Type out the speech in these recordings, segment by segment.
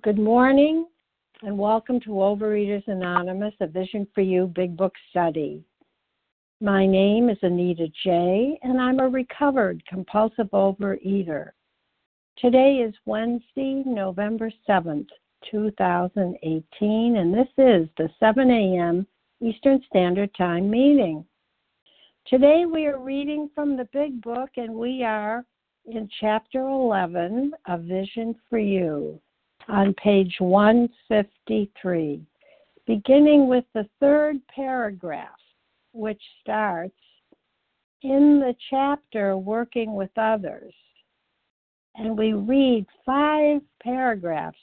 Good morning and welcome to Overeaters Anonymous, a Vision for You Big Book Study. My name is Anita J., and I'm a recovered compulsive overeater. Today is Wednesday, November 7th, 2018, and this is the 7 a.m. Eastern Standard Time meeting. Today we are reading from the Big Book, and we are in Chapter 11 A Vision for You on page 153, beginning with the third paragraph, which starts in the chapter Working with Others. And we read five paragraphs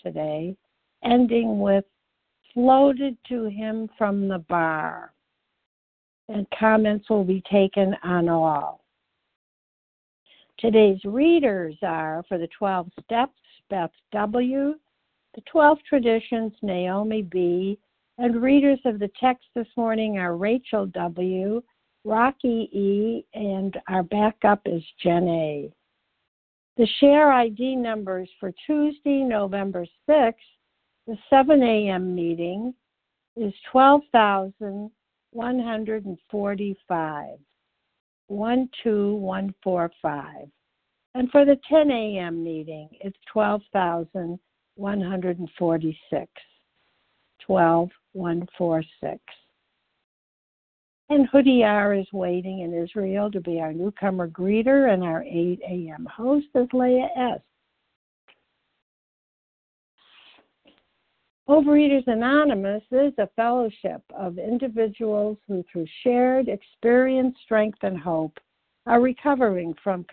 today, ending with Floated to him from the bar. And comments will be taken on all. Today's readers are for the 12 steps Beth W., the 12 traditions, Naomi B., and readers of the text this morning are Rachel W., Rocky E., and our backup is Jen A. The share ID numbers for Tuesday, November 6th, the 7 a.m. meeting is 12,145. 12145. And for the 10 a.m. meeting, it's 12,146. 12146. And Hoodie R is waiting in Israel to be our newcomer greeter, and our 8 a.m. host is Leah S. Overeaters Anonymous is a fellowship of individuals who, through shared experience, strength, and hope, are recovering from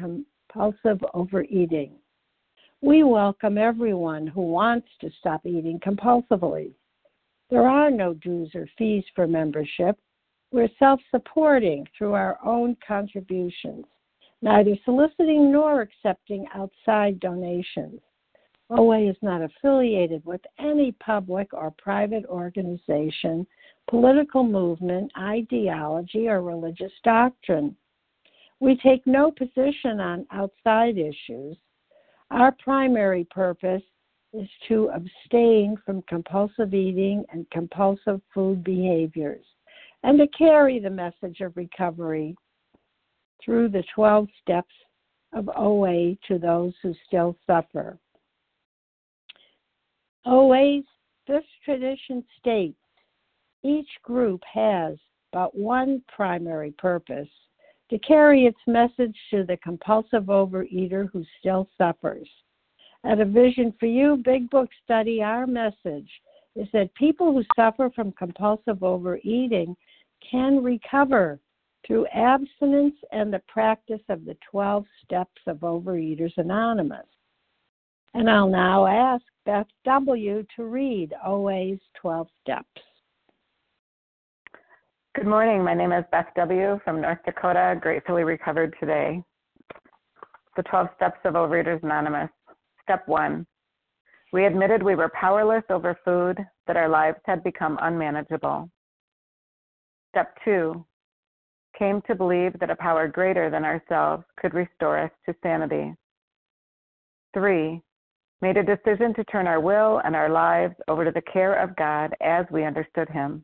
compulsive overeating. We welcome everyone who wants to stop eating compulsively. There are no dues or fees for membership. We're self supporting through our own contributions, neither soliciting nor accepting outside donations. OA is not affiliated with any public or private organization, political movement, ideology, or religious doctrine. We take no position on outside issues. Our primary purpose is to abstain from compulsive eating and compulsive food behaviors and to carry the message of recovery through the 12 steps of OA to those who still suffer. OA's fifth tradition states each group has but one primary purpose to carry its message to the compulsive overeater who still suffers. At a Vision for You Big Book study, our message is that people who suffer from compulsive overeating can recover through abstinence and the practice of the 12 steps of Overeaters Anonymous. And I'll now ask Beth W. to read OA's 12 steps. Good morning. My name is Beth W. from North Dakota, gratefully recovered today. The 12 Steps of Overeaters Anonymous. Step 1. We admitted we were powerless over food, that our lives had become unmanageable. Step 2. Came to believe that a power greater than ourselves could restore us to sanity. 3. Made a decision to turn our will and our lives over to the care of God as we understood Him.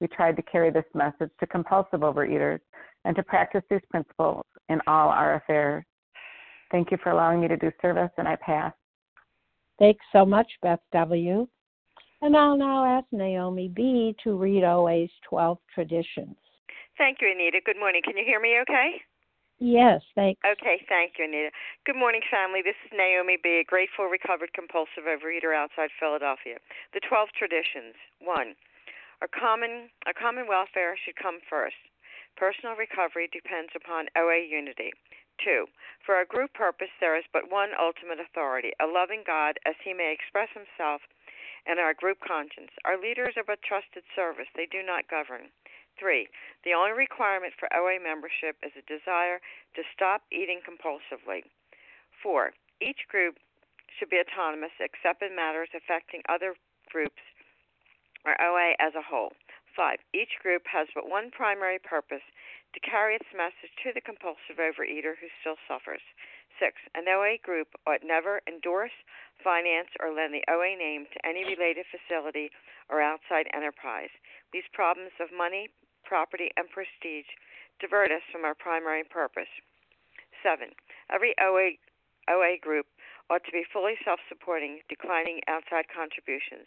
we tried to carry this message to compulsive overeaters and to practice these principles in all our affairs. Thank you for allowing me to do service, and I pass. Thanks so much, Beth W. And I'll now ask Naomi B. to read OA's 12 traditions. Thank you, Anita. Good morning. Can you hear me okay? Yes, thanks. Okay, thank you, Anita. Good morning, family. This is Naomi B., a grateful, recovered, compulsive overeater outside Philadelphia. The 12 traditions. One, our common, common welfare should come first. Personal recovery depends upon OA unity. Two, for our group purpose, there is but one ultimate authority, a loving God as he may express himself and our group conscience. Our leaders are but trusted service, they do not govern. Three, the only requirement for OA membership is a desire to stop eating compulsively. Four, each group should be autonomous except in matters affecting other groups or OA as a whole. Five, each group has but one primary purpose to carry its message to the compulsive overeater who still suffers. Six, an OA group ought never endorse, finance, or lend the OA name to any related facility or outside enterprise. These problems of money, property, and prestige divert us from our primary purpose. Seven, every OA, OA group ought to be fully self supporting, declining outside contributions.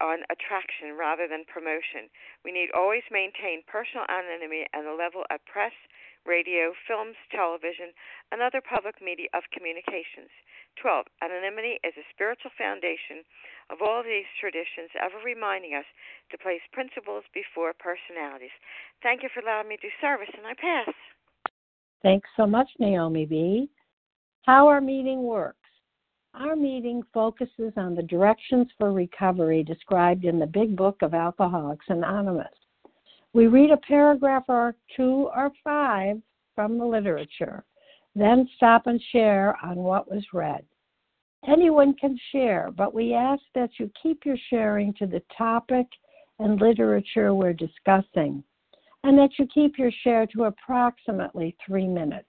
on attraction rather than promotion. We need always maintain personal anonymity and the level of press, radio, films, television, and other public media of communications. 12. Anonymity is a spiritual foundation of all these traditions, ever reminding us to place principles before personalities. Thank you for allowing me to do service, and I pass. Thanks so much, Naomi B. How our meeting works. Our meeting focuses on the directions for recovery described in the Big Book of Alcoholics Anonymous. We read a paragraph or two or five from the literature, then stop and share on what was read. Anyone can share, but we ask that you keep your sharing to the topic and literature we're discussing, and that you keep your share to approximately three minutes.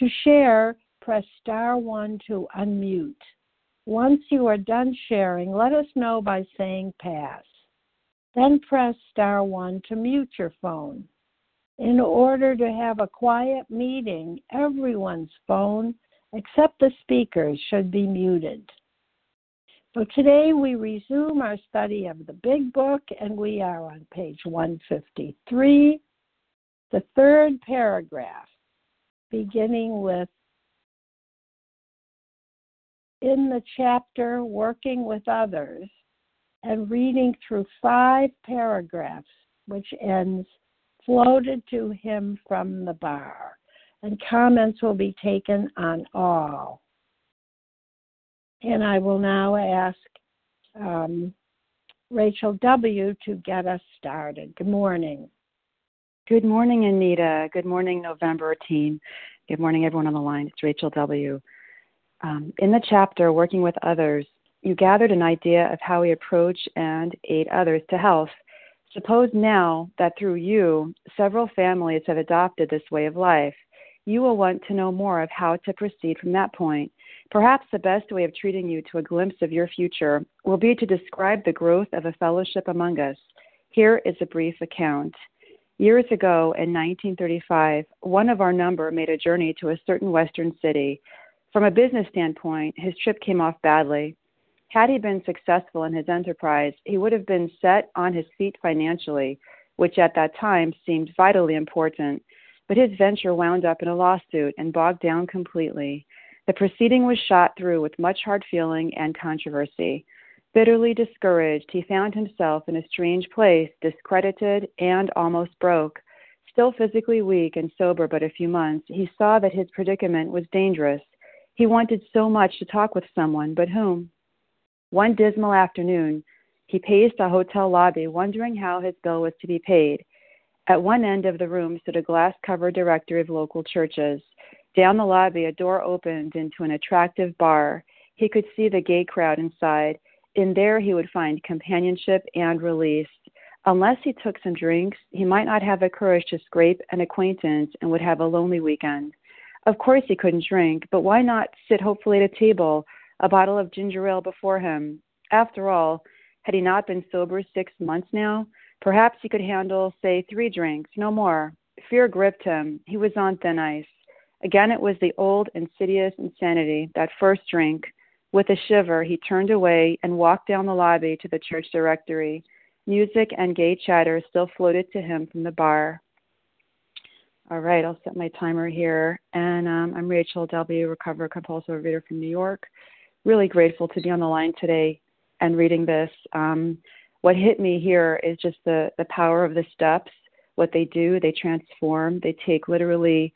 To share, press star one to unmute. Once you are done sharing, let us know by saying pass. Then press star one to mute your phone. In order to have a quiet meeting, everyone's phone, except the speakers, should be muted. So today we resume our study of the Big Book, and we are on page 153, the third paragraph beginning with in the chapter Working with Others and reading through five paragraphs, which ends floated to him from the bar, and comments will be taken on all. And I will now ask um, Rachel W. to get us started. Good morning. Good morning, Anita. Good morning, November team. Good morning, everyone on the line. It's Rachel W. Um, in the chapter, Working with Others, you gathered an idea of how we approach and aid others to health. Suppose now that through you, several families have adopted this way of life. You will want to know more of how to proceed from that point. Perhaps the best way of treating you to a glimpse of your future will be to describe the growth of a fellowship among us. Here is a brief account. Years ago, in 1935, one of our number made a journey to a certain western city. From a business standpoint, his trip came off badly. Had he been successful in his enterprise, he would have been set on his feet financially, which at that time seemed vitally important. But his venture wound up in a lawsuit and bogged down completely. The proceeding was shot through with much hard feeling and controversy. Bitterly discouraged, he found himself in a strange place, discredited and almost broke. Still physically weak and sober but a few months, he saw that his predicament was dangerous. He wanted so much to talk with someone, but whom? One dismal afternoon, he paced a hotel lobby, wondering how his bill was to be paid. At one end of the room stood a glass covered directory of local churches. Down the lobby, a door opened into an attractive bar. He could see the gay crowd inside. In there, he would find companionship and release. Unless he took some drinks, he might not have the courage to scrape an acquaintance and would have a lonely weekend. Of course, he couldn't drink, but why not sit hopefully at a table, a bottle of ginger ale before him? After all, had he not been sober six months now? Perhaps he could handle, say, three drinks, no more. Fear gripped him. He was on thin ice. Again, it was the old insidious insanity, that first drink. With a shiver, he turned away and walked down the lobby to the church directory. Music and gay chatter still floated to him from the bar. All right, I'll set my timer here. And um, I'm Rachel W., recover compulsive reader from New York. Really grateful to be on the line today and reading this. Um, what hit me here is just the, the power of the steps, what they do. They transform, they take literally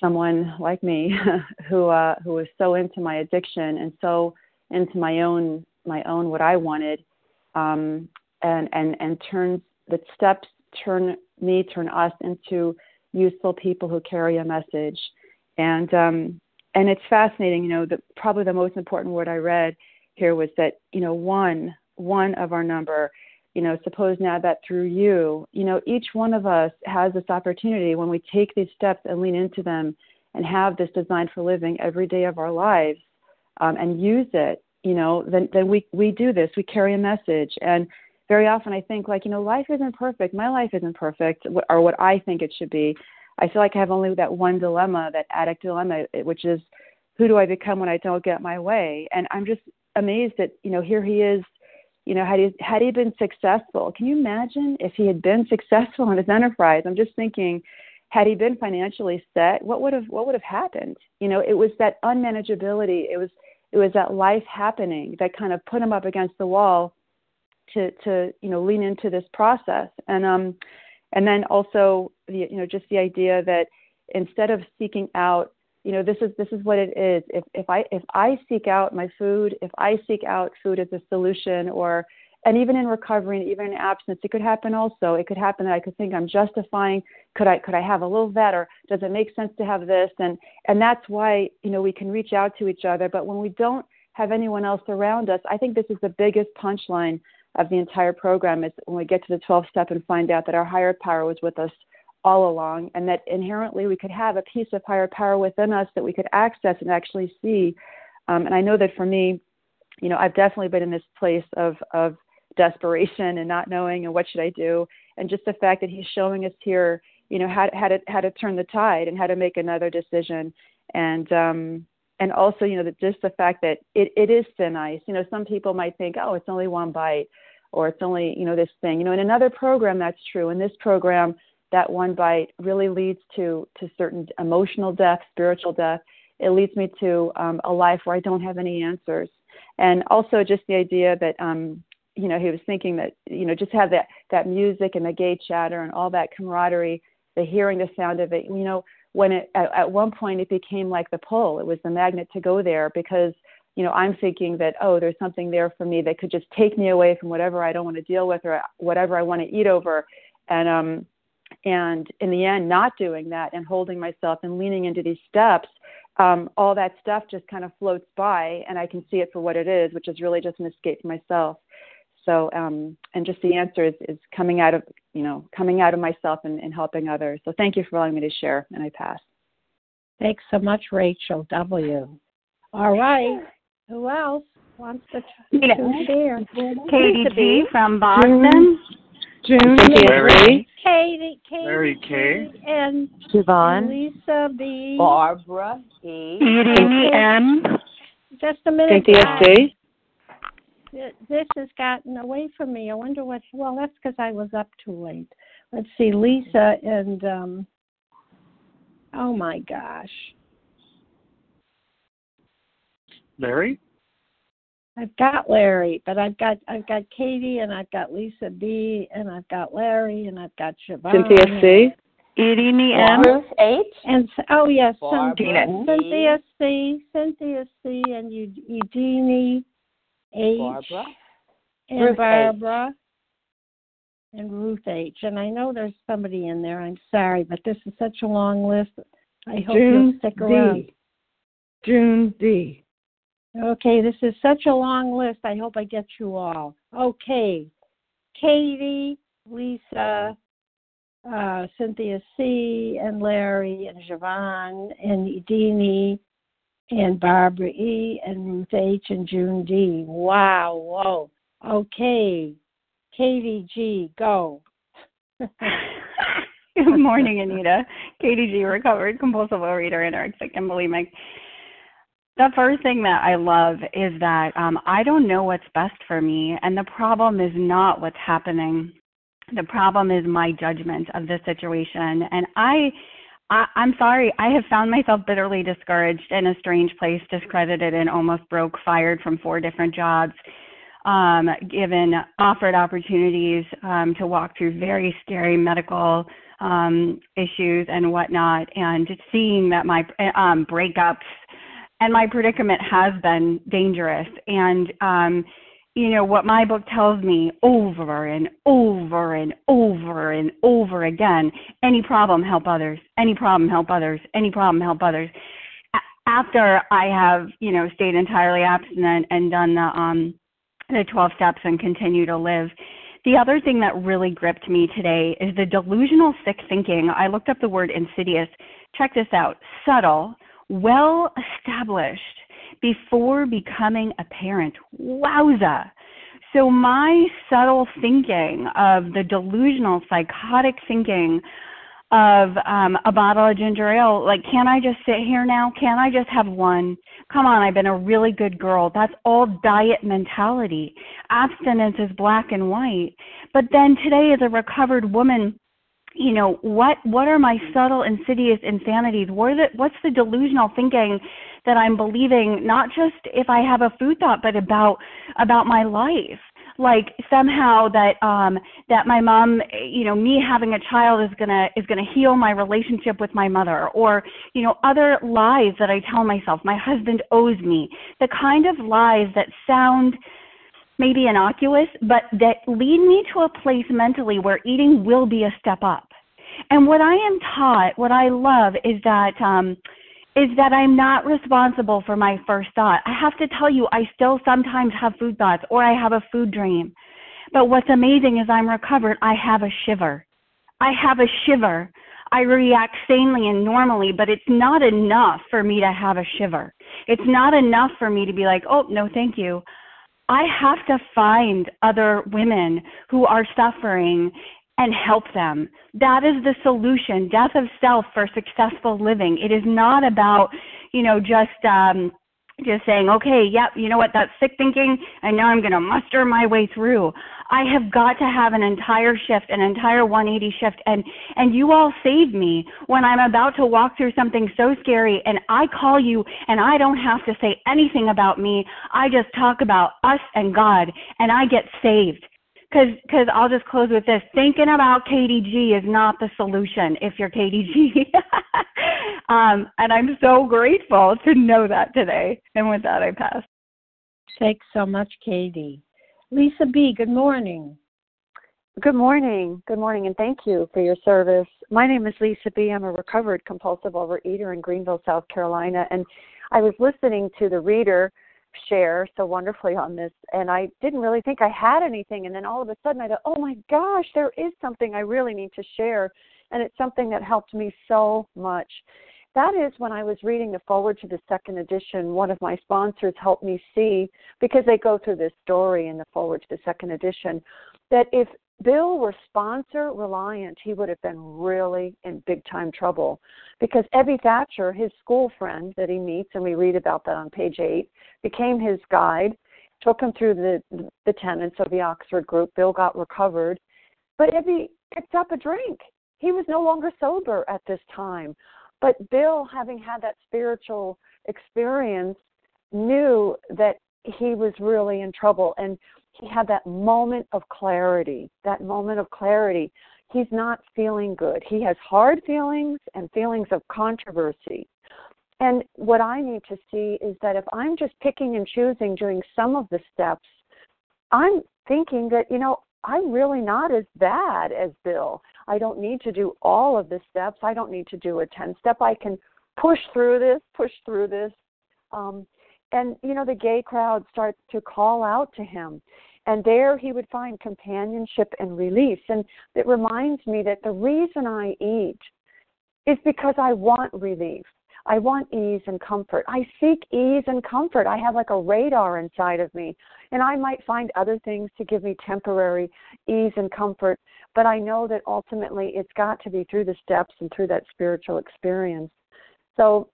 someone like me who uh, who was so into my addiction and so into my own my own what I wanted, um, and and and turns the steps turn me turn us into useful people who carry a message, and um, and it's fascinating. You know, the, probably the most important word I read here was that you know one one of our number you know, suppose now that through you, you know, each one of us has this opportunity when we take these steps and lean into them and have this design for living every day of our lives um, and use it, you know, then, then we, we do this. We carry a message. And very often I think, like, you know, life isn't perfect. My life isn't perfect, or what I think it should be. I feel like I have only that one dilemma, that addict dilemma, which is who do I become when I don't get my way? And I'm just amazed that, you know, here he is you know, had he had he been successful, can you imagine if he had been successful in his enterprise? I'm just thinking, had he been financially set, what would have what would have happened? You know, it was that unmanageability. It was it was that life happening that kind of put him up against the wall to to you know lean into this process and um and then also the you know just the idea that instead of seeking out you know this is this is what it is. If if i if i seek out my food if i seek out food as a solution or and even in recovery and even in abstinence it could happen also. It could happen that i could think i'm justifying could i could i have a little that or does it make sense to have this? And and that's why you know we can reach out to each other. But when we don't have anyone else around us i think this is the biggest punchline of the entire program is when we get to the 12th step and find out that our higher power was with us all along, and that inherently we could have a piece of higher power within us that we could access and actually see. Um, and I know that for me, you know, I've definitely been in this place of of desperation and not knowing and what should I do, and just the fact that he's showing us here, you know, how how to how to turn the tide and how to make another decision, and um, and also, you know, that just the fact that it it is thin ice. You know, some people might think, oh, it's only one bite, or it's only you know this thing. You know, in another program that's true. In this program, that one bite really leads to to certain emotional death, spiritual death. It leads me to um, a life where I don't have any answers, and also just the idea that um, you know he was thinking that you know just have that that music and the gay chatter and all that camaraderie, the hearing the sound of it. You know when it at, at one point it became like the pull. It was the magnet to go there because you know i'm thinking that oh there's something there for me that could just take me away from whatever i don't want to deal with or whatever i want to eat over and um and in the end not doing that and holding myself and leaning into these steps um, all that stuff just kind of floats by and i can see it for what it is which is really just an escape from myself. So um, and just the answer is, is coming out of you know coming out of myself and, and helping others. So thank you for allowing me to share and i pass. Thanks so much rachel w. All right. Who else wants to, to share? Katie g from boston June, Larry, Katie, Katie, Larry K, and Siobhan, Lisa B, Barbara E, Edie M. Just a minute. Cynthia guys. C. This has gotten away from me. I wonder what. Well, that's because I was up too late. Let's see, Lisa and um. Oh my gosh. Larry. I've got Larry, but I've got I've got Katie and I've got Lisa B and I've got Larry and I've got Siobhan. Cynthia C. Edie M. Ruth H. And oh yes, Barbara Cynthia, C. Cynthia C, Cynthia C, and Eugenie H, Barbara. and Ruth H. Barbara, and Ruth H. And I know there's somebody in there. I'm sorry, but this is such a long list. I hope you'll June stick around. D. June D. Okay, this is such a long list. I hope I get you all. Okay, Katie, Lisa, uh, Cynthia C, and Larry, and Siobhan, and Edini, and Barbara E, and Ruth H, and June D. Wow, whoa. Okay, Katie G, go. Good morning, Anita. Katie G, recovered compulsive reader overeater, anorexic, and bulimic. The first thing that I love is that um, I don't know what's best for me, and the problem is not what's happening. The problem is my judgment of the situation, and I. I, I'm sorry, I have found myself bitterly discouraged in a strange place, discredited, and almost broke, fired from four different jobs um, given offered opportunities um, to walk through very scary medical um, issues and whatnot, and seeing that my um, breakups and my predicament has been dangerous. And um, you know what my book tells me over and over and over and over again: any problem, help others. Any problem, help others. Any problem, help others. After I have, you know, stayed entirely abstinent and done the um, the 12 steps and continue to live. The other thing that really gripped me today is the delusional sick thinking. I looked up the word insidious. Check this out subtle, well established before becoming a parent. Wowza. So, my subtle thinking of the delusional, psychotic thinking of um, a bottle of ginger ale. Like, can I just sit here now? Can I just have one? Come on, I've been a really good girl. That's all diet mentality. Abstinence is black and white. But then today, as a recovered woman, you know what what are my subtle insidious insanities what the, what's the delusional thinking that i'm believing not just if i have a food thought but about about my life? Like somehow that um that my mom you know me having a child is going to is going to heal my relationship with my mother or you know other lies that i tell myself. My husband owes me. The kind of lies that sound maybe innocuous but that lead me to a place mentally where eating will be a step up and what i am taught what i love is that um is that I'm not responsible for my first thought. I have to tell you, I still sometimes have food thoughts or I have a food dream. But what's amazing is I'm recovered. I have a shiver. I have a shiver. I react sanely and normally, but it's not enough for me to have a shiver. It's not enough for me to be like, oh, no, thank you. I have to find other women who are suffering and help them. That is the solution. Death of self for successful living. It is not about, you know, just um just saying, okay, yep, you know what, that's sick thinking, and now I'm going to muster my way through. I have got to have an entire shift, an entire 180 shift, and and you all save me when I'm about to walk through something so scary, and I call you, and I don't have to say anything about me. I just talk about us and God, and I get saved because because I'll just close with this. Thinking about Katie G is not the solution if you're Katie G. um, and I'm so grateful to know that today. And with that, I pass. Thanks so much, Katie. Lisa B, good morning. Good morning. Good morning, and thank you for your service. My name is Lisa B. I'm a recovered compulsive overeater in Greenville, South Carolina, and I was listening to the reader share so wonderfully on this and I didn't really think I had anything and then all of a sudden I thought, "Oh my gosh, there is something I really need to share." And it's something that helped me so much. That is when I was reading the foreword to the second edition, one of my sponsors helped me see because they go through this story in the foreword to the second edition that if Bill were sponsor reliant, he would have been really in big time trouble. Because Ebby Thatcher, his school friend that he meets, and we read about that on page eight, became his guide, took him through the the tenets of the Oxford group. Bill got recovered, but Ebby picked up a drink. He was no longer sober at this time. But Bill, having had that spiritual experience, knew that he was really in trouble. And he had that moment of clarity, that moment of clarity. He's not feeling good. He has hard feelings and feelings of controversy. And what I need to see is that if I'm just picking and choosing doing some of the steps, I'm thinking that, you know, I'm really not as bad as Bill. I don't need to do all of the steps. I don't need to do a 10 step. I can push through this, push through this. Um, and, you know, the gay crowd starts to call out to him. And there he would find companionship and release. And it reminds me that the reason I eat is because I want relief. I want ease and comfort. I seek ease and comfort. I have like a radar inside of me. And I might find other things to give me temporary ease and comfort. But I know that ultimately it's got to be through the steps and through that spiritual experience. So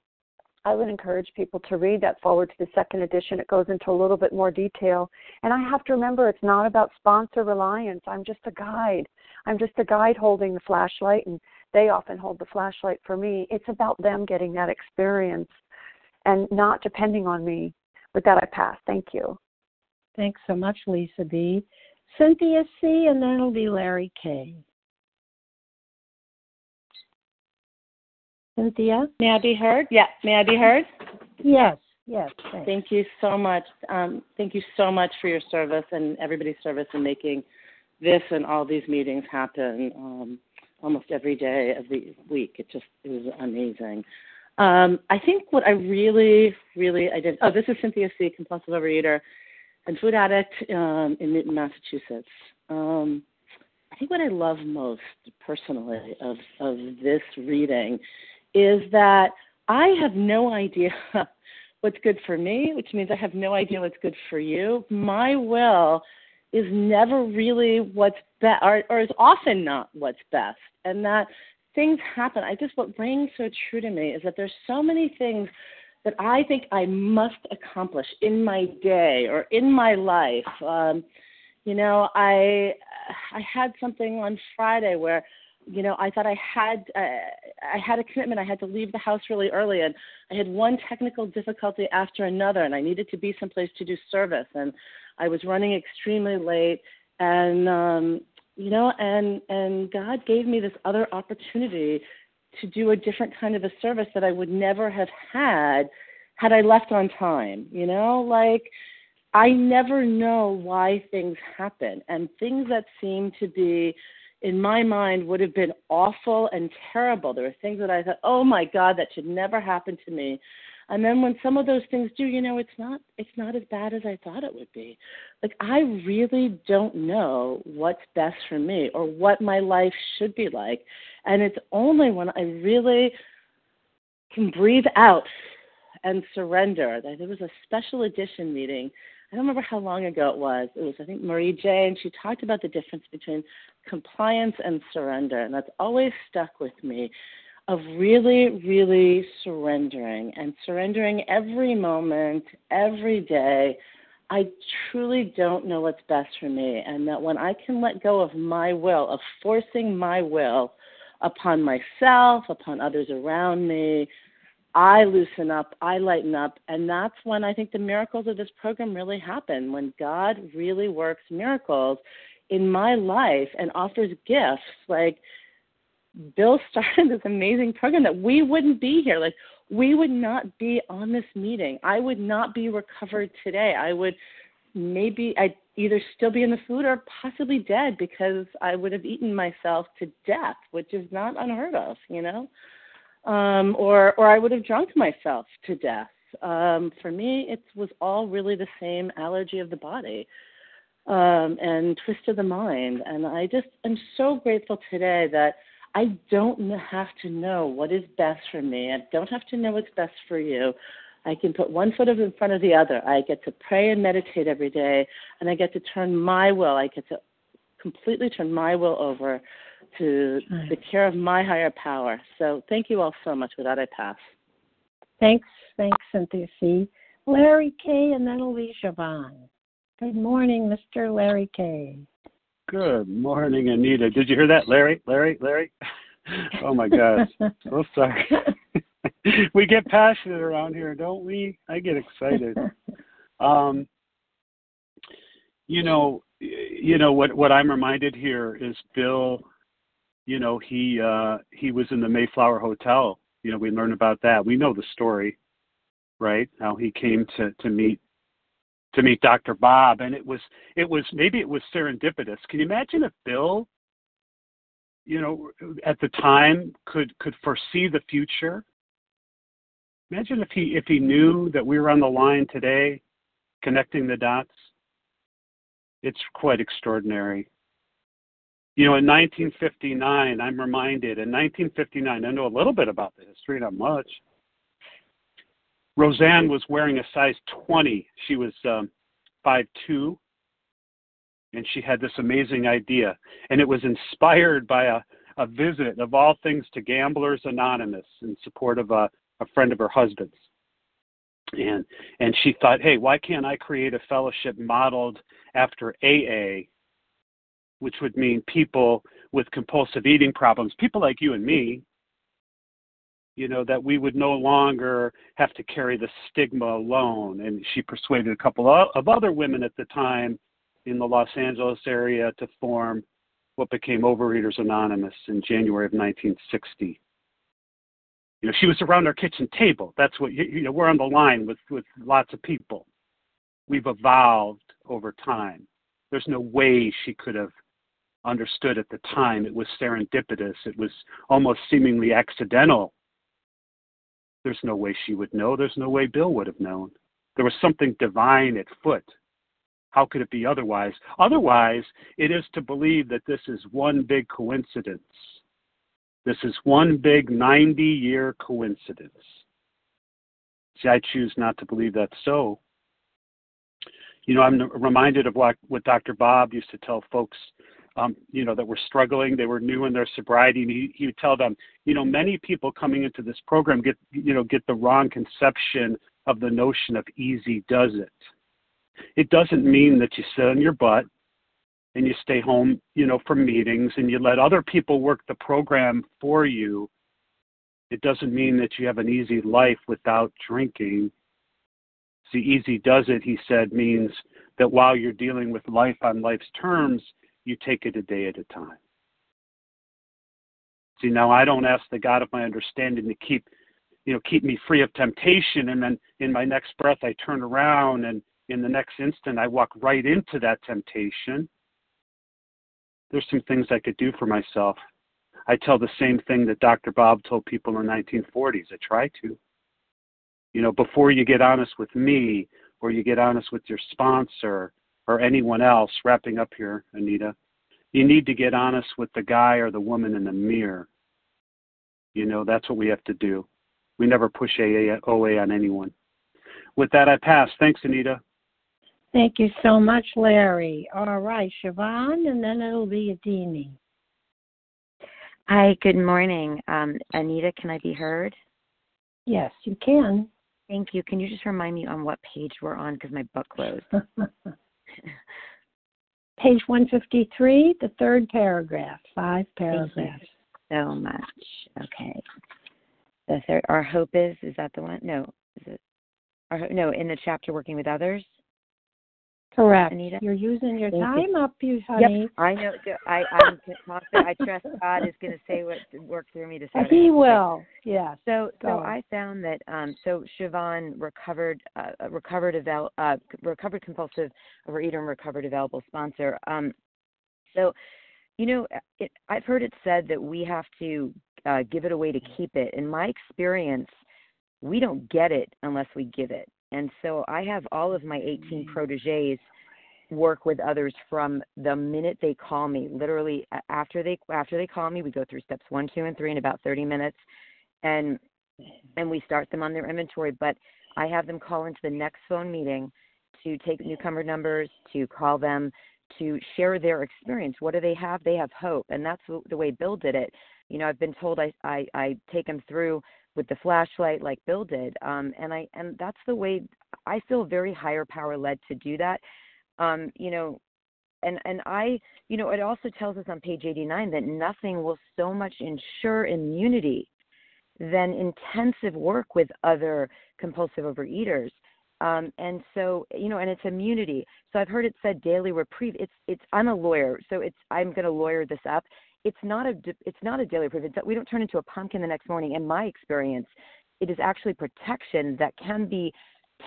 I would encourage people to read that foreword to the second edition. It goes into a little bit more detail. And I have to remember it's not about sponsor reliance. I'm just a guide. I'm just a guide holding the flashlight, and they often hold the flashlight for me. It's about them getting that experience and not depending on me. With that, I pass. Thank you. Thanks so much, Lisa B. Cynthia C., and then it'll be Larry K. Cynthia? May I be heard? Yeah, may I be heard? Yes, yes. Thanks. Thank you so much. Um, thank you so much for your service and everybody's service in making this and all these meetings happen um, almost every day of the week. It just it was amazing. Um, I think what I really, really I did. Oh, this is Cynthia C, compulsive overeater and food addict um, in Newton, Massachusetts. Um, I think what I love most personally of of this reading is that I have no idea what's good for me, which means I have no idea what's good for you. My will is never really what's best, or, or is often not what's best, and that things happen. I just what rings so true to me is that there's so many things that I think I must accomplish in my day or in my life. Um, you know, I I had something on Friday where you know i thought i had uh, i had a commitment i had to leave the house really early and i had one technical difficulty after another and i needed to be someplace to do service and i was running extremely late and um you know and and god gave me this other opportunity to do a different kind of a service that i would never have had had i left on time you know like i never know why things happen and things that seem to be in my mind would have been awful and terrible. There were things that I thought, "Oh my god, that should never happen to me." And then when some of those things do, you know, it's not it's not as bad as I thought it would be. Like I really don't know what's best for me or what my life should be like. And it's only when I really can breathe out and surrender. There was a special edition meeting I don't remember how long ago it was. It was, I think, Marie J. And she talked about the difference between compliance and surrender. And that's always stuck with me of really, really surrendering and surrendering every moment, every day. I truly don't know what's best for me. And that when I can let go of my will, of forcing my will upon myself, upon others around me, I loosen up, I lighten up, and that's when I think the miracles of this program really happen. When God really works miracles in my life and offers gifts like Bill started this amazing program that we wouldn't be here. Like we would not be on this meeting. I would not be recovered today. I would maybe I'd either still be in the food or possibly dead because I would have eaten myself to death, which is not unheard of, you know um, or or I would have drunk myself to death. Um, for me, it was all really the same allergy of the body um, and twist of the mind. And I just am so grateful today that I don't have to know what is best for me. I don't have to know what's best for you. I can put one foot in front of the other. I get to pray and meditate every day, and I get to turn my will. I get to completely turn my will over to the care of my higher power. So thank you all so much. With that, I pass. Thanks, thanks, Cynthia C. Larry K. and then Alicia Vaughn. Good morning, Mr. Larry K. Good morning, Anita. Did you hear that, Larry? Larry? Larry? oh my gosh. so sorry. we get passionate around here, don't we? I get excited. Um, you know, you know what what I'm reminded here is Bill. You know, he uh, he was in the Mayflower Hotel. You know, we learn about that. We know the story, right? How he came to to meet to meet Dr. Bob, and it was it was maybe it was serendipitous. Can you imagine if Bill, you know, at the time could could foresee the future? Imagine if he if he knew that we were on the line today, connecting the dots. It's quite extraordinary. You know, in 1959, I'm reminded, in 1959, I know a little bit about the history, not much. Rozanne was wearing a size 20. She was um, 5'2, and she had this amazing idea. And it was inspired by a, a visit, of all things, to Gamblers Anonymous in support of a, a friend of her husband's. And, and she thought, hey, why can't I create a fellowship modeled after AA, which would mean people with compulsive eating problems, people like you and me, you know, that we would no longer have to carry the stigma alone. And she persuaded a couple of other women at the time in the Los Angeles area to form what became Overeaters Anonymous in January of 1960. You know, she was around our kitchen table. That's what you know. We're on the line with with lots of people. We've evolved over time. There's no way she could have understood at the time. It was serendipitous. It was almost seemingly accidental there's no way she would know. There's no way Bill would have known. There was something divine at foot. How could it be otherwise? Otherwise, it is to believe that this is one big coincidence. This is one big 90 year coincidence. See, I choose not to believe that's so. You know, I'm reminded of what, what Dr. Bob used to tell folks um, you know, that were struggling. They were new in their sobriety, and he, he would tell them, you know, many people coming into this program get, you know, get the wrong conception of the notion of easy does it. It doesn't mean that you sit on your butt and you stay home, you know, from meetings and you let other people work the program for you. It doesn't mean that you have an easy life without drinking. See, easy does it, he said, means that while you're dealing with life on life's terms, you take it a day at a time. See, now I don't ask the God of my understanding to keep, you know, keep me free of temptation, and then in my next breath I turn around, and in the next instant I walk right into that temptation. There's some things I could do for myself. I tell the same thing that Dr. Bob told people in the 1940s. I try to. You know, before you get honest with me, or you get honest with your sponsor, or anyone else, wrapping up here, Anita, you need to get honest with the guy or the woman in the mirror. You know, that's what we have to do. We never push AA, OA on anyone. With that, I pass. Thanks, Anita. Thank you so much, Larry. All right, Siobhan, and then it'll be Adini. Hi, good morning. Um, Anita, can I be heard? Yes, you can. Thank you. Can you just remind me on what page we're on because my book closed? Page 153, the third paragraph, five paragraphs. so much. Okay. The third, our hope is, is that the one? No, is it? Our, no, in the chapter working with others. Correct. Anita? You're using your Thank time you. up, you honey. Yep, I know. I I'm. I trust God is going to say what work through me to say. He will. Yeah. So so Go. I found that um so Siobhan recovered uh, recovered avail uh recovered compulsive overeater and recovered available sponsor. Um so you know it, I've heard it said that we have to uh, give it away to keep it. In my experience, we don't get it unless we give it. And so I have all of my 18 proteges work with others from the minute they call me. Literally after they after they call me, we go through steps 1, 2 and 3 in about 30 minutes and and we start them on their inventory, but I have them call into the next phone meeting to take newcomer numbers, to call them, to share their experience. What do they have? They have hope, and that's the way Bill did it. You know, I've been told I I, I take them through with the flashlight like Bill did. Um, and I and that's the way I feel very higher power led to do that. Um, you know, and and I, you know, it also tells us on page 89 that nothing will so much ensure immunity than intensive work with other compulsive overeaters. Um, and so, you know, and it's immunity. So I've heard it said daily reprieve. It's, it's. I'm a lawyer, so it's. I'm going to lawyer this up. It's not a. It's not a daily proof. It's, we don't turn into a pumpkin the next morning. In my experience, it is actually protection that can be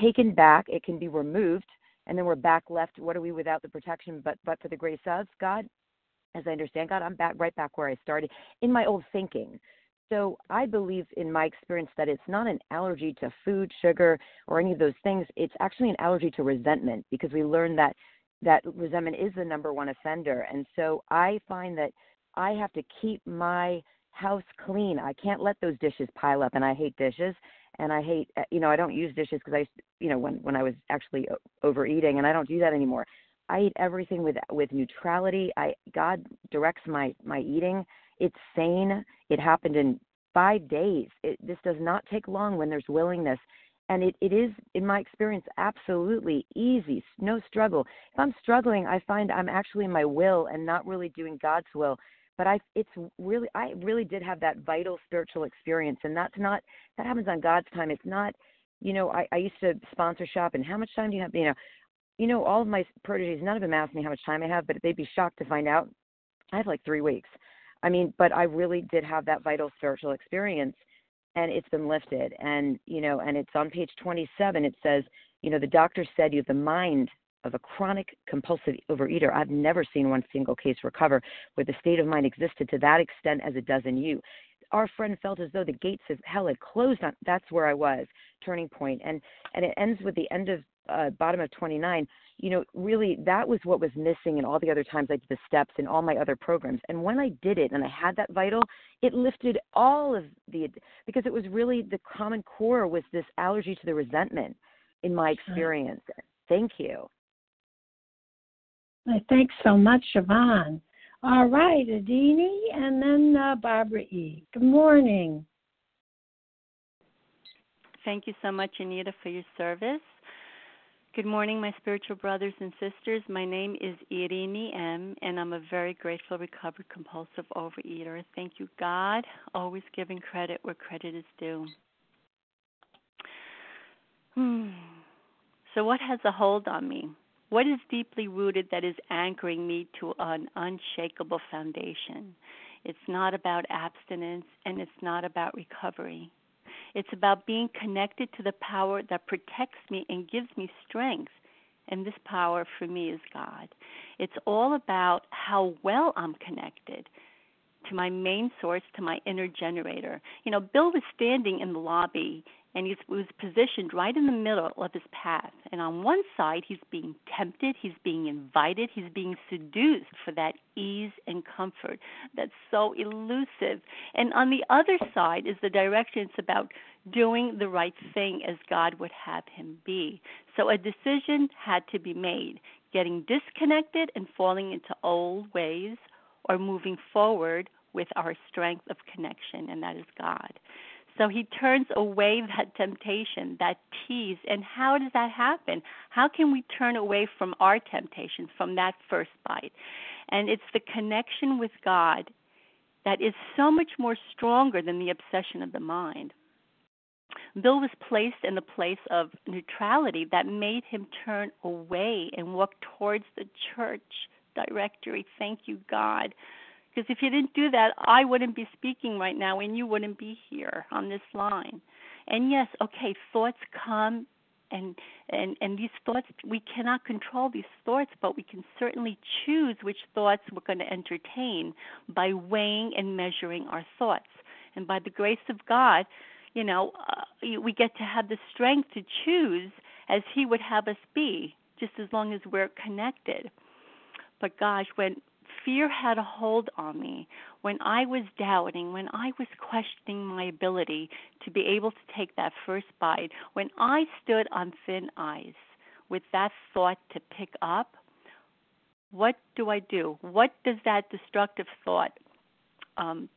taken back. It can be removed, and then we're back left. What are we without the protection? But but for the grace of God, as I understand God, I'm back right back where I started in my old thinking. So I believe in my experience that it's not an allergy to food, sugar, or any of those things. It's actually an allergy to resentment because we learned that that resentment is the number one offender. And so I find that I have to keep my house clean. I can't let those dishes pile up and I hate dishes and I hate uh, you know I don't use dishes because I you know when when I was actually overeating and I don't do that anymore. I eat everything with with neutrality. I God directs my my eating. It's sane. It happened in five days. It, this does not take long when there's willingness, and it it is in my experience absolutely easy, no struggle. If I'm struggling, I find I'm actually in my will and not really doing God's will. But I it's really I really did have that vital spiritual experience, and that's not that happens on God's time. It's not you know, I, I used to sponsor shop and how much time do you have? You know, you know, all of my proteges, none of them ask me how much time I have, but they'd be shocked to find out I have like three weeks. I mean, but I really did have that vital spiritual experience and it's been lifted. And, you know, and it's on page 27. It says, you know, the doctor said you have the mind of a chronic compulsive overeater. I've never seen one single case recover where the state of mind existed to that extent as it does in you. Our friend felt as though the gates of hell had closed on. That's where I was, turning point, and and it ends with the end of uh, bottom of 29, you know, really that was what was missing in all the other times I did the steps and all my other programs. And when I did it and I had that vital, it lifted all of the, because it was really the common core was this allergy to the resentment in my experience. Thank you. Thanks so much, Siobhan. All right, Adini and then uh, Barbara E. Good morning. Thank you so much, Anita, for your service. Good morning, my spiritual brothers and sisters. My name is Irini M., and I'm a very grateful, recovered, compulsive overeater. Thank you, God, always giving credit where credit is due. Hmm. So, what has a hold on me? What is deeply rooted that is anchoring me to an unshakable foundation? It's not about abstinence and it's not about recovery. It's about being connected to the power that protects me and gives me strength. And this power for me is God. It's all about how well I'm connected to my main source, to my inner generator. You know, Bill was standing in the lobby and he was positioned right in the middle of his path. And on one side, he's being tempted, he's being invited, he's being seduced for that ease and comfort that's so elusive. And on the other side is the direction it's about doing the right thing as God would have him be. So a decision had to be made getting disconnected and falling into old ways or moving forward with our strength of connection, and that is God. So he turns away that temptation, that tease. And how does that happen? How can we turn away from our temptations, from that first bite? And it's the connection with God that is so much more stronger than the obsession of the mind. Bill was placed in a place of neutrality that made him turn away and walk towards the church directory. Thank you, God, because if you didn't do that, I wouldn't be speaking right now and you wouldn't be here on this line. And yes, okay, thoughts come and and and these thoughts we cannot control these thoughts but we can certainly choose which thoughts we're going to entertain by weighing and measuring our thoughts and by the grace of god you know uh, we get to have the strength to choose as he would have us be just as long as we're connected but gosh when fear had a hold on me, when I was doubting, when I was questioning my ability to be able to take that first bite, when I stood on thin ice with that thought to pick up, what do I do? What does that destructive thought um,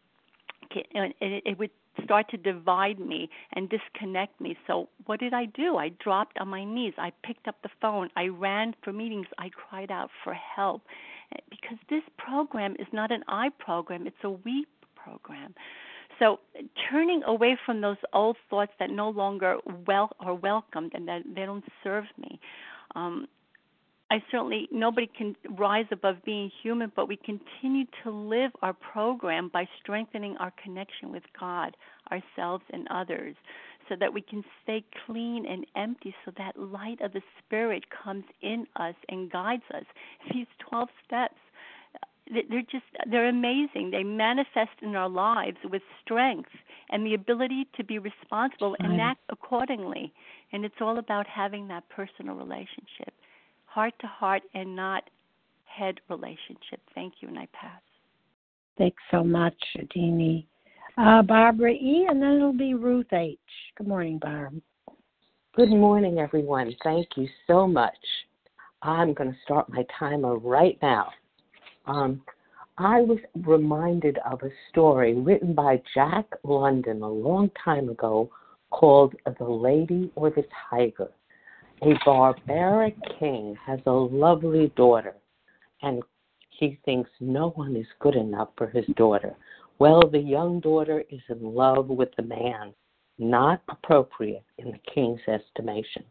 it, it would start to divide me and disconnect me. So, what did I do? I dropped on my knees. I picked up the phone. I ran for meetings. I cried out for help because this program is not an I program, it's a we program. So turning away from those old thoughts that no longer well are welcomed and that they don't serve me. Um, I certainly nobody can rise above being human, but we continue to live our program by strengthening our connection with God, ourselves, and others, so that we can stay clean and empty, so that light of the Spirit comes in us and guides us. These 12 steps they're just they're amazing. They manifest in our lives with strength and the ability to be responsible and act accordingly. And it's all about having that personal relationship heart to heart and not head relationship. Thank you and i pass. Thanks so much adini uh, barbara e and then it'll be ruth h. Good morning barb. Good morning everyone. Thank you so much. I'm going to start my timer right now. Um, I was reminded of a story written by Jack London a long time ago called The Lady or the Tiger. A barbaric king has a lovely daughter, and he thinks no one is good enough for his daughter. Well, the young daughter is in love with the man, not appropriate in the king's estimation.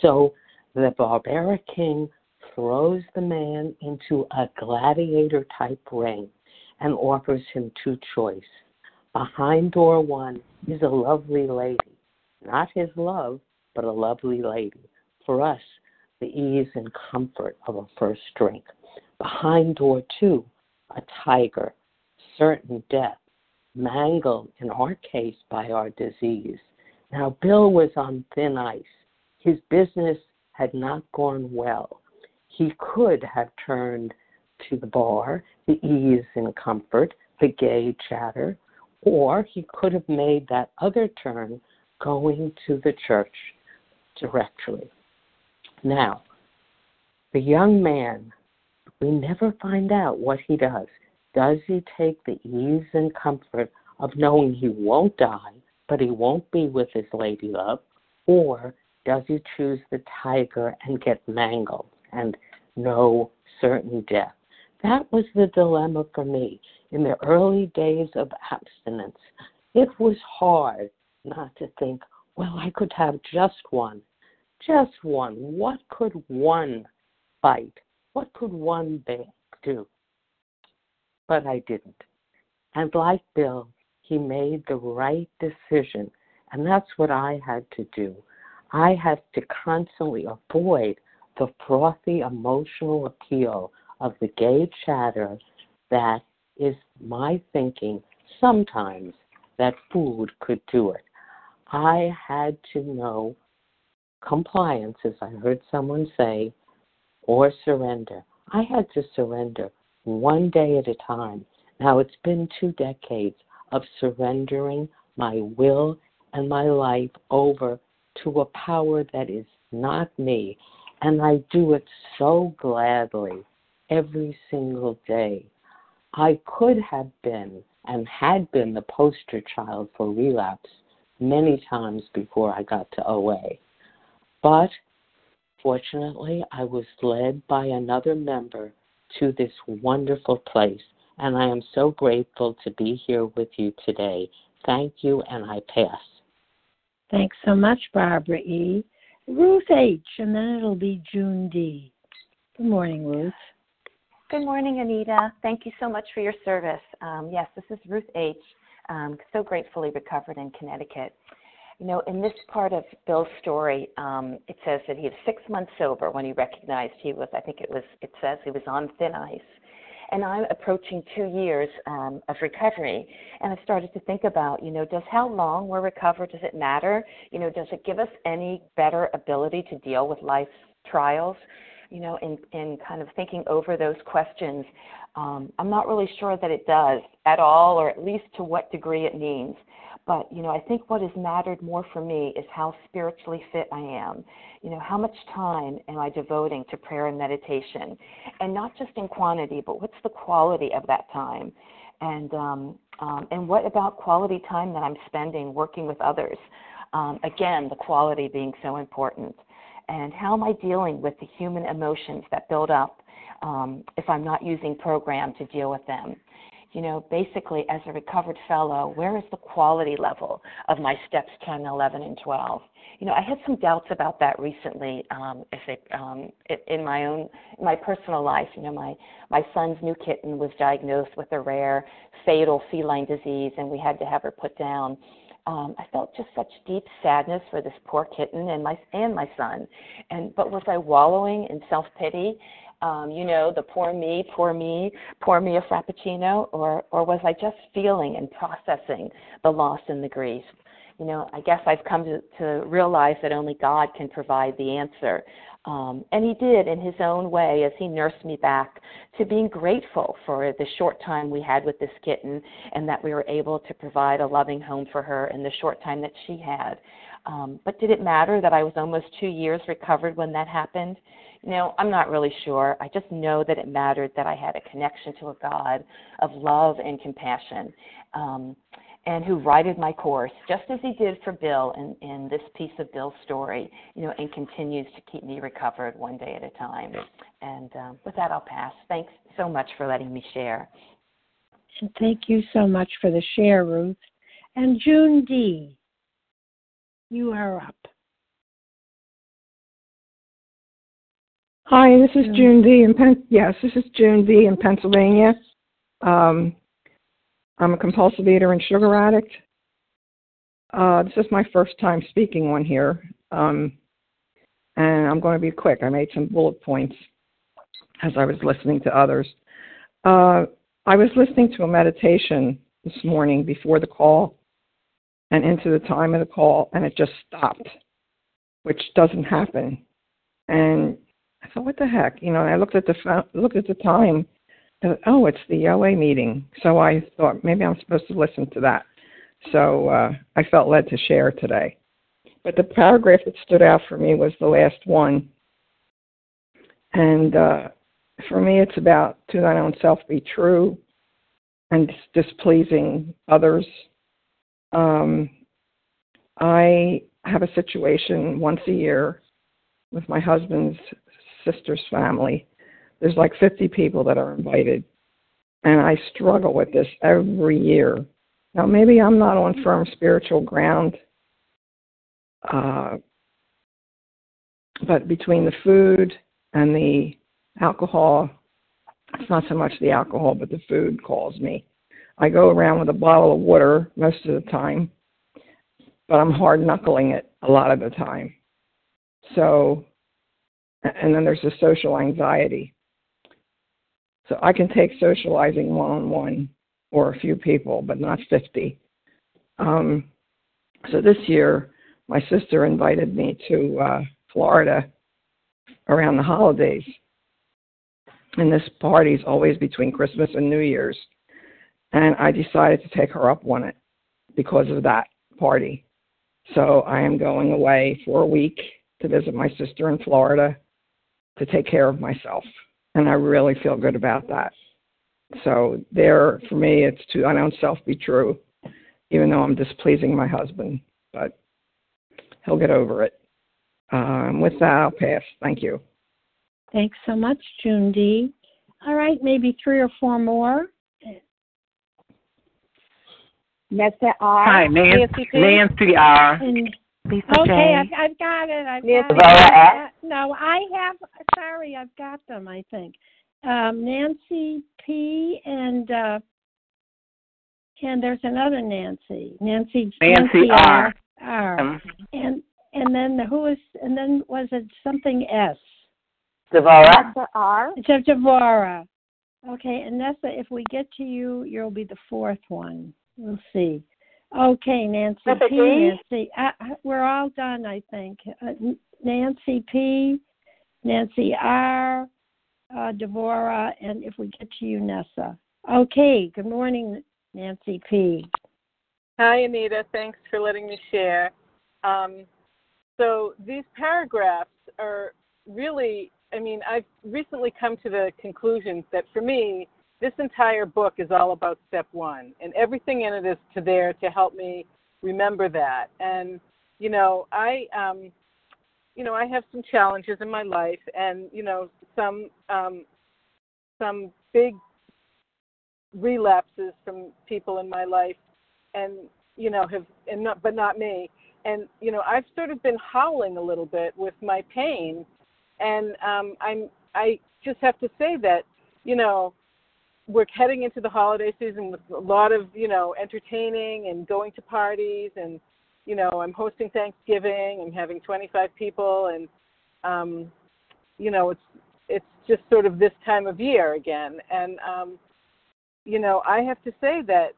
So the barbaric king throws the man into a gladiator type ring and offers him two choice. Behind door one is a lovely lady, not his love, but a lovely lady. For us, the ease and comfort of a first drink. Behind door two, a tiger, certain death, mangled in our case by our disease. Now, Bill was on thin ice. His business had not gone well he could have turned to the bar, the ease and comfort, the gay chatter, or he could have made that other turn going to the church directly. Now, the young man, we never find out what he does. Does he take the ease and comfort of knowing he won't die, but he won't be with his lady love, or does he choose the tiger and get mangled? and no certain death. That was the dilemma for me in the early days of abstinence. It was hard not to think, well, I could have just one. Just one. What could one bite? What could one do? But I didn't. And like Bill, he made the right decision. And that's what I had to do. I had to constantly avoid the frothy emotional appeal of the gay chatter that is my thinking sometimes that food could do it. I had to know compliance, as I heard someone say, or surrender. I had to surrender one day at a time. Now it's been two decades of surrendering my will and my life over to a power that is not me and I do it so gladly every single day. I could have been and had been the poster child for relapse many times before I got to OA. But fortunately, I was led by another member to this wonderful place, and I am so grateful to be here with you today. Thank you, and I pass. Thanks so much, Barbara E. Ruth H., and then it'll be June D. Good morning, Ruth. Good morning, Anita. Thank you so much for your service. Um, yes, this is Ruth H., um, so gratefully recovered in Connecticut. You know, in this part of Bill's story, um, it says that he was six months sober when he recognized he was, I think it was, it says he was on thin ice and I'm approaching two years um, of recovery. And I started to think about, you know, does how long we're recovered, does it matter? You know, does it give us any better ability to deal with life's trials? You know, in, in kind of thinking over those questions, um, I'm not really sure that it does at all, or at least to what degree it means. But, you know, I think what has mattered more for me is how spiritually fit I am. You know, how much time am I devoting to prayer and meditation? And not just in quantity, but what's the quality of that time? And, um, um, and what about quality time that I'm spending working with others? Um, again, the quality being so important. And how am I dealing with the human emotions that build up um, if I'm not using program to deal with them? You know, basically as a recovered fellow, where is the quality level of my steps 10, 11, and 12? You know, I had some doubts about that recently. Um, it, um, in my own, in my personal life, you know, my my son's new kitten was diagnosed with a rare fatal feline disease, and we had to have her put down. Um, I felt just such deep sadness for this poor kitten and my and my son. And but was I wallowing in self pity? Um, you know, the poor me, poor me, pour me a frappuccino, or or was I just feeling and processing the loss and the grief? You know, I guess I've come to, to realize that only God can provide the answer. Um, and he did in his own way as he nursed me back to being grateful for the short time we had with this kitten and that we were able to provide a loving home for her in the short time that she had. Um, but did it matter that I was almost two years recovered when that happened? You know, I'm not really sure. I just know that it mattered that I had a connection to a God of love and compassion. Um, and who righted my course, just as he did for Bill in, in this piece of Bill's story, you know, and continues to keep me recovered one day at a time. And um, with that, I'll pass. Thanks so much for letting me share. And thank you so much for the share, Ruth. And June D, you are up. Hi, this is June D. in Pen- yes, this is June D. in Pennsylvania. Um, I'm a compulsive eater and sugar addict. Uh, this is my first time speaking on here, um, and I'm going to be quick. I made some bullet points as I was listening to others. Uh, I was listening to a meditation this morning before the call and into the time of the call, and it just stopped, which doesn't happen. And I thought, what the heck? You know, and I looked at the looked at the time, And, oh, it's the OA meeting. So I thought maybe I'm supposed to listen to that. So uh, I felt led to share today. But the paragraph that stood out for me was the last one. And uh, for me, it's about to thine own self be true and displeasing others. Um, I have a situation once a year with my husband's sister's family there's like 50 people that are invited. And I struggle with this every year. Now, maybe I'm not on firm spiritual ground, uh, but between the food and the alcohol, it's not so much the alcohol, but the food calls me. I go around with a bottle of water most of the time, but I'm hard knuckling it a lot of the time. So, and then there's the social anxiety. So I can take socializing one on one or a few people, but not 50. Um, so this year, my sister invited me to uh, Florida around the holidays. And this party is always between Christmas and New Year's. And I decided to take her up on it because of that party. So I am going away for a week to visit my sister in Florida to take care of myself and I really feel good about that. So there, for me, it's to I don't self be true, even though I'm displeasing my husband, but he'll get over it. Um, with that, I'll pass. Thank you. Thanks so much, June D. All right, maybe three or four more. Nessa R. Hi, Nancy, Nancy R. And Lisa okay, J. I've, I've got it. I've Miss got it. No, I have. Sorry, I've got them. I think um, Nancy P. and uh, and there's another Nancy. Nancy. Nancy R. R. Um, And and then who is and then was it something S? Devora. Nessa R. It's Devora. Okay, and Nessa, if we get to you, you'll be the fourth one. We'll see. Okay, Nancy P. G? Nancy, uh, we're all done, I think. Uh, Nancy P. Nancy R. Uh, Devora, and if we get to you, Nessa. Okay. Good morning, Nancy P. Hi, Anita. Thanks for letting me share. Um, so these paragraphs are really, I mean, I've recently come to the conclusion that for me, this entire book is all about step one, and everything in it is to there to help me remember that. And you know, I, um, you know, I have some challenges in my life, and you know, some um, some big relapses from people in my life, and you know have and not but not me. And you know I've sort of been howling a little bit with my pain, and um, I'm I just have to say that you know we're heading into the holiday season with a lot of you know entertaining and going to parties and you know i'm hosting thanksgiving i'm having 25 people and um you know it's it's just sort of this time of year again. And um you know i have to say that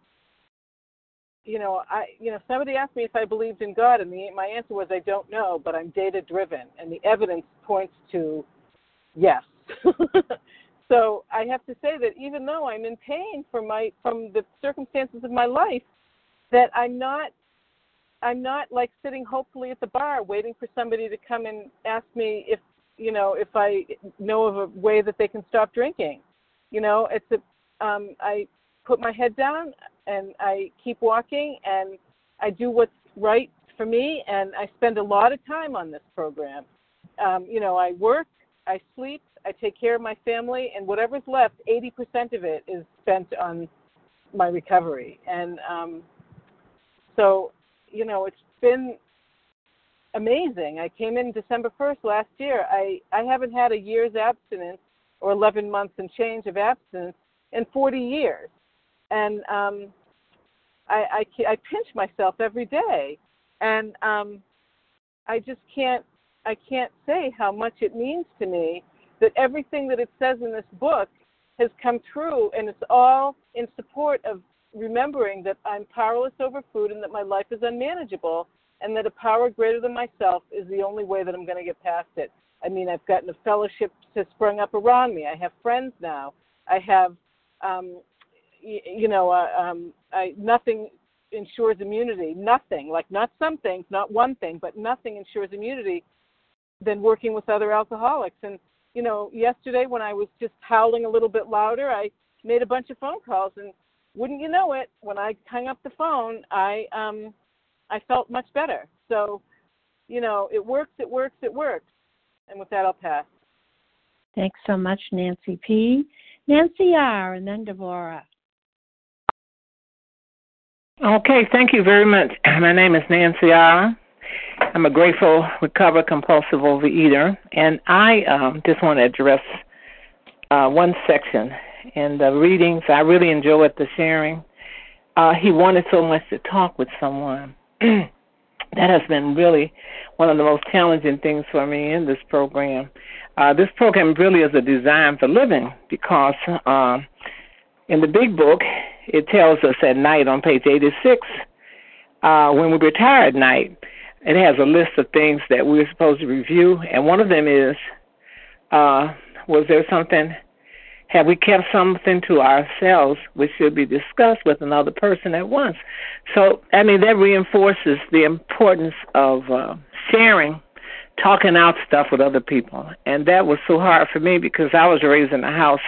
you know i you know somebody asked me if i believed in god and the my answer was i don't know but i'm data driven and the evidence points to yes so I have to say that even though I'm in pain from my from the circumstances of my life, that I'm not I'm not like sitting hopefully at the bar waiting for somebody to come and ask me if you know if I know of a way that they can stop drinking. You know, it's a um, I put my head down and I keep walking and I do what's right for me and I spend a lot of time on this program. Um, you know, I work, I sleep, I take care of my family, and whatever's left, 80% of it is spent on my recovery. And um, so, you know, it's been amazing. I came in December 1st last year. I, I haven't had a year's abstinence or 11 months and change of abstinence in 40 years. And um, I, I, I pinch myself every day. And um, I just can't I can't say how much it means to me that everything that it says in this book has come true, and it's all in support of remembering that I'm powerless over food and that my life is unmanageable, and that a power greater than myself is the only way that I'm going to get past it. I mean, I've gotten a fellowship to sprung up around me. I have friends now. I have, um, you, you know, uh, um, I, nothing ensures immunity. Nothing, like not some things, not one thing, but nothing ensures immunity than working with other alcoholics. And you know, yesterday when I was just howling a little bit louder, I made a bunch of phone calls, and wouldn't you know it, when I hung up the phone, I um, I felt much better. So, you know, it works, it works, it works. And with that, I'll pass. Thanks so much, Nancy P. Nancy R. and then Devorah. Okay, thank you very much. My name is Nancy R. I'm a grateful, recovered compulsive overeater, and I um, just want to address uh, one section in the readings. I really enjoyed the sharing. Uh, he wanted so much to talk with someone. that has been really one of the most challenging things for me in this program. Uh, this program really is a design for living because uh, in the big book, it tells us at night on page 86 uh, when we retire at night, it has a list of things that we're supposed to review, and one of them is uh, was there something, have we kept something to ourselves which should be discussed with another person at once? So, I mean, that reinforces the importance of uh, sharing, talking out stuff with other people. And that was so hard for me because I was raised in a house.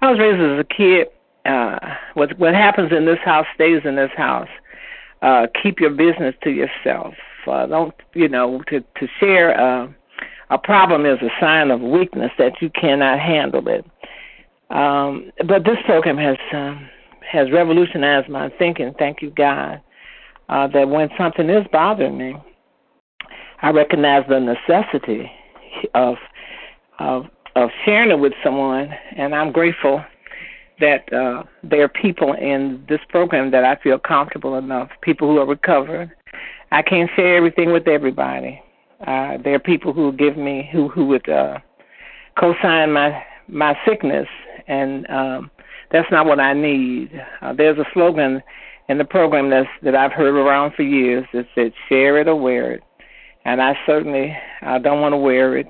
I was raised as a kid. Uh, what what happens in this house stays in this house. Uh, keep your business to yourself uh, don't you know to to share uh, a problem is a sign of weakness that you cannot handle it. Um, but this program has um, has revolutionized my thinking. Thank you, God, uh, that when something is bothering me, I recognize the necessity of of of sharing it with someone, and I'm grateful that uh, there are people in this program that I feel comfortable enough, people who are recovered, I can't share everything with everybody. Uh, there are people who give me who who would uh, co-sign my my sickness, and um, that's not what I need. Uh, there's a slogan in the program that's that I've heard around for years that said "Share it or wear it," and I certainly I don't want to wear it.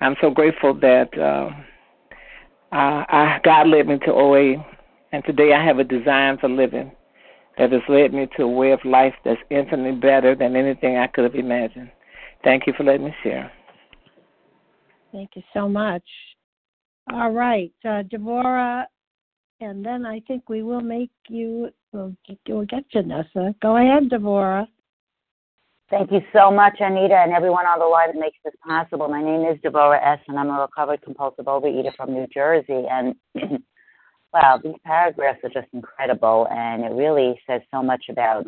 I'm so grateful that uh, I, I God led me to OA, and today I have a design for living that has led me to a way of life that's infinitely better than anything I could have imagined. Thank you for letting me share. Thank you so much. All right, uh, Devorah, and then I think we will make you, we'll get, we'll get you, Nessa. Go ahead, Devorah. Thank you so much, Anita, and everyone on the line that makes this possible. My name is Devorah S., and I'm a recovered compulsive overeater from New Jersey. And wow, these paragraphs are just incredible, and it really says so much about,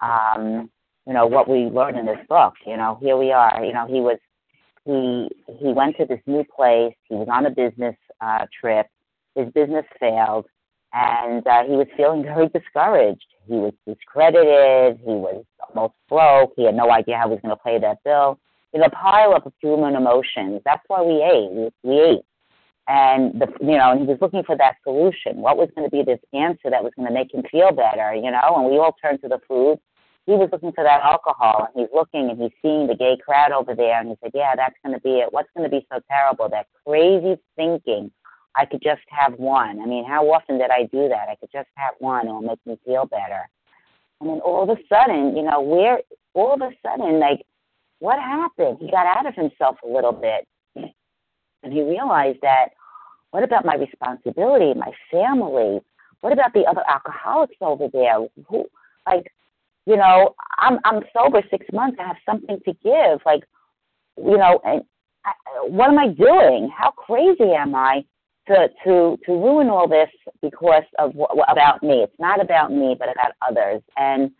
um, you know, what we learned in this book. You know, here we are. You know, he was he he went to this new place. He was on a business uh, trip. His business failed, and uh, he was feeling very discouraged. He was discredited. He was almost broke. He had no idea how he was going to pay that bill. You know, pile up of human emotions. That's why we ate. We, we ate, and the you know, and he was looking for that solution. What was going to be this answer that was going to make him feel better? You know, and we all turned to the food he was looking for that alcohol and he's looking and he's seeing the gay crowd over there and he said, Yeah, that's gonna be it. What's gonna be so terrible? That crazy thinking I could just have one. I mean, how often did I do that? I could just have one, it'll make me feel better. And then all of a sudden, you know, where all of a sudden, like, what happened? He got out of himself a little bit. And he realized that what about my responsibility, my family? What about the other alcoholics over there? Who like you know, I'm I'm sober six months. I have something to give. Like, you know, and I, what am I doing? How crazy am I to to to ruin all this because of what about me? It's not about me, but about others. And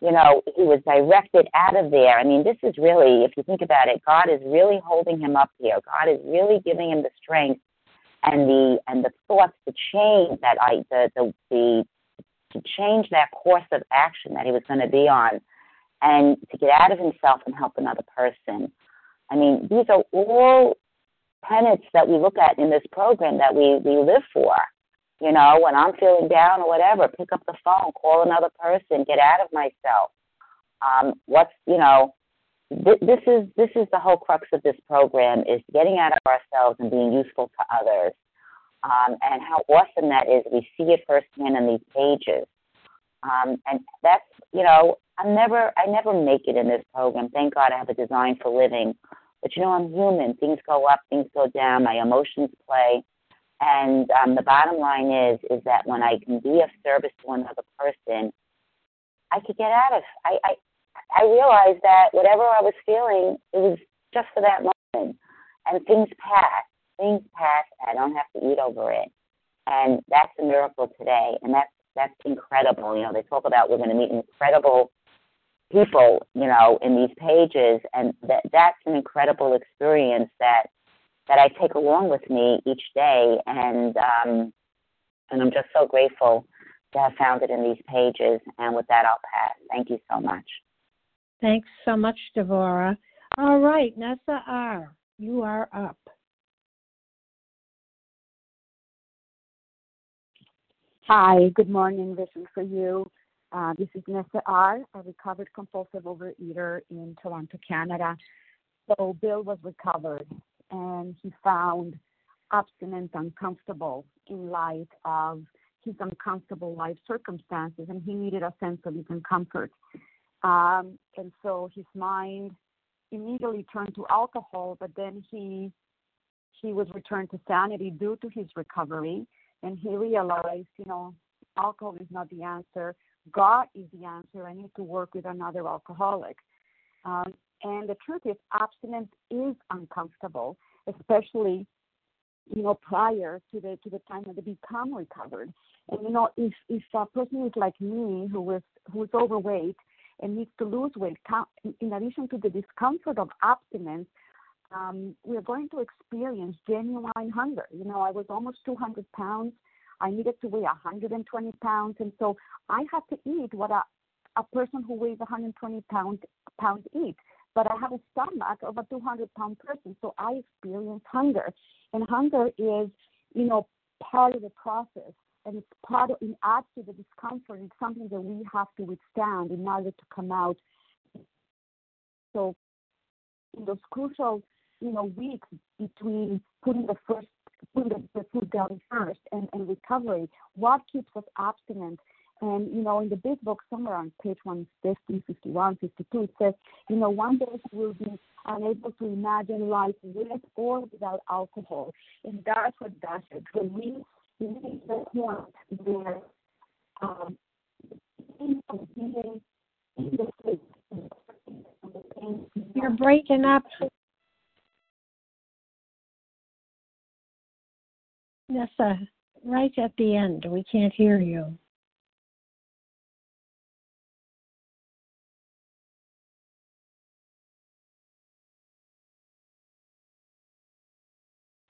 you know, he was directed out of there. I mean, this is really, if you think about it, God is really holding him up here. God is really giving him the strength and the and the thoughts to change that I the the the to change that course of action that he was going to be on and to get out of himself and help another person. I mean, these are all tenets that we look at in this program that we, we live for. You know, when I'm feeling down or whatever, pick up the phone, call another person, get out of myself. Um, what's you know, th- this is this is the whole crux of this program is getting out of ourselves and being useful to others um, and how awesome that is. We see it firsthand in these pages. Um, and that's, you know, I'm never, I never make it in this program. Thank God I have a design for living. But you know, I'm human. Things go up, things go down. My emotions play. And um, the bottom line is, is that when I can be of service to another person, I could get out of. I, I, I realized that whatever I was feeling, it was just for that moment, and things pass things pass I don't have to eat over it. And that's a miracle today. And that's that's incredible. You know, they talk about we're going to meet incredible people, you know, in these pages and that that's an incredible experience that that I take along with me each day and um and I'm just so grateful to have found it in these pages. And with that I'll pass. Thank you so much. Thanks so much, Devora. All right, Nessa R., you are up. Hi, good morning. Vision for you. Uh, this is Nessa R., a recovered compulsive overeater in Toronto, Canada. So Bill was recovered and he found abstinence uncomfortable in light of his uncomfortable life circumstances and he needed a sense of even comfort. Um, and so his mind immediately turned to alcohol, but then he he was returned to sanity due to his recovery and he realized, you know, alcohol is not the answer. God is the answer. I need to work with another alcoholic. Um, and the truth is, abstinence is uncomfortable, especially, you know, prior to the to the time that they become recovered. And you know, if if a person is like me, who is who is overweight and needs to lose weight, in addition to the discomfort of abstinence, um, we're going to experience genuine hunger. You know, I was almost 200 pounds. I needed to weigh 120 pounds, and so I had to eat what a a person who weighs 120 pounds pounds eats. But I have a stomach of a 200 pound person, so I experience hunger, and hunger is, you know, part of the process, and it's part of it adds to the discomfort. It's something that we have to withstand in order to come out. So, in those crucial you know, weeks between putting the first putting the, the food down first and, and recovery, what keeps us abstinent? And, you know, in the big book, somewhere on page 150, 51, 52, it says, you know, one day we will be unable to imagine life with or without alcohol. And that's what does it. When we reach the point where um, you're breaking up. Nessa, right at the end. We can't hear you.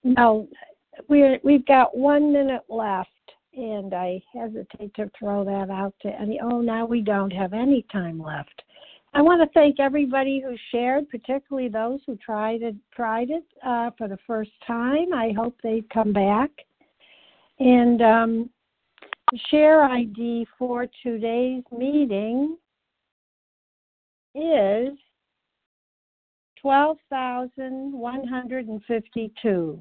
No, we're we've got one minute left, and I hesitate to throw that out to any. Oh, now we don't have any time left. I want to thank everybody who shared, particularly those who tried it tried it uh, for the first time. I hope they come back. And um, the share ID for today's meeting is twelve thousand one hundred and fifty-two.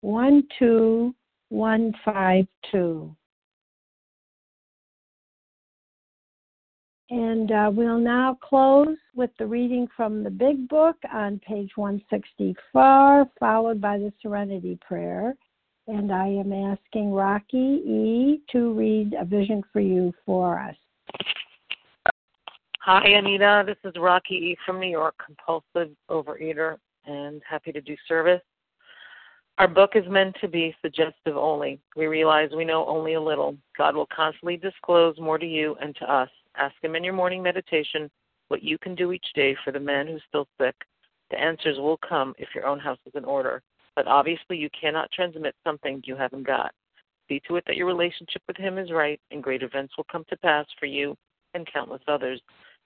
One two one five two. And uh, we'll now close with the reading from the Big Book on page 164, followed by the Serenity Prayer. And I am asking Rocky E. to read a vision for you for us. Hi, Anita. This is Rocky E. from New York, compulsive overeater, and happy to do service. Our book is meant to be suggestive only. We realize we know only a little. God will constantly disclose more to you and to us. Ask Him in your morning meditation what you can do each day for the man who's still sick. The answers will come if your own house is in order. But obviously, you cannot transmit something you haven't got. See to it that your relationship with Him is right, and great events will come to pass for you and countless others.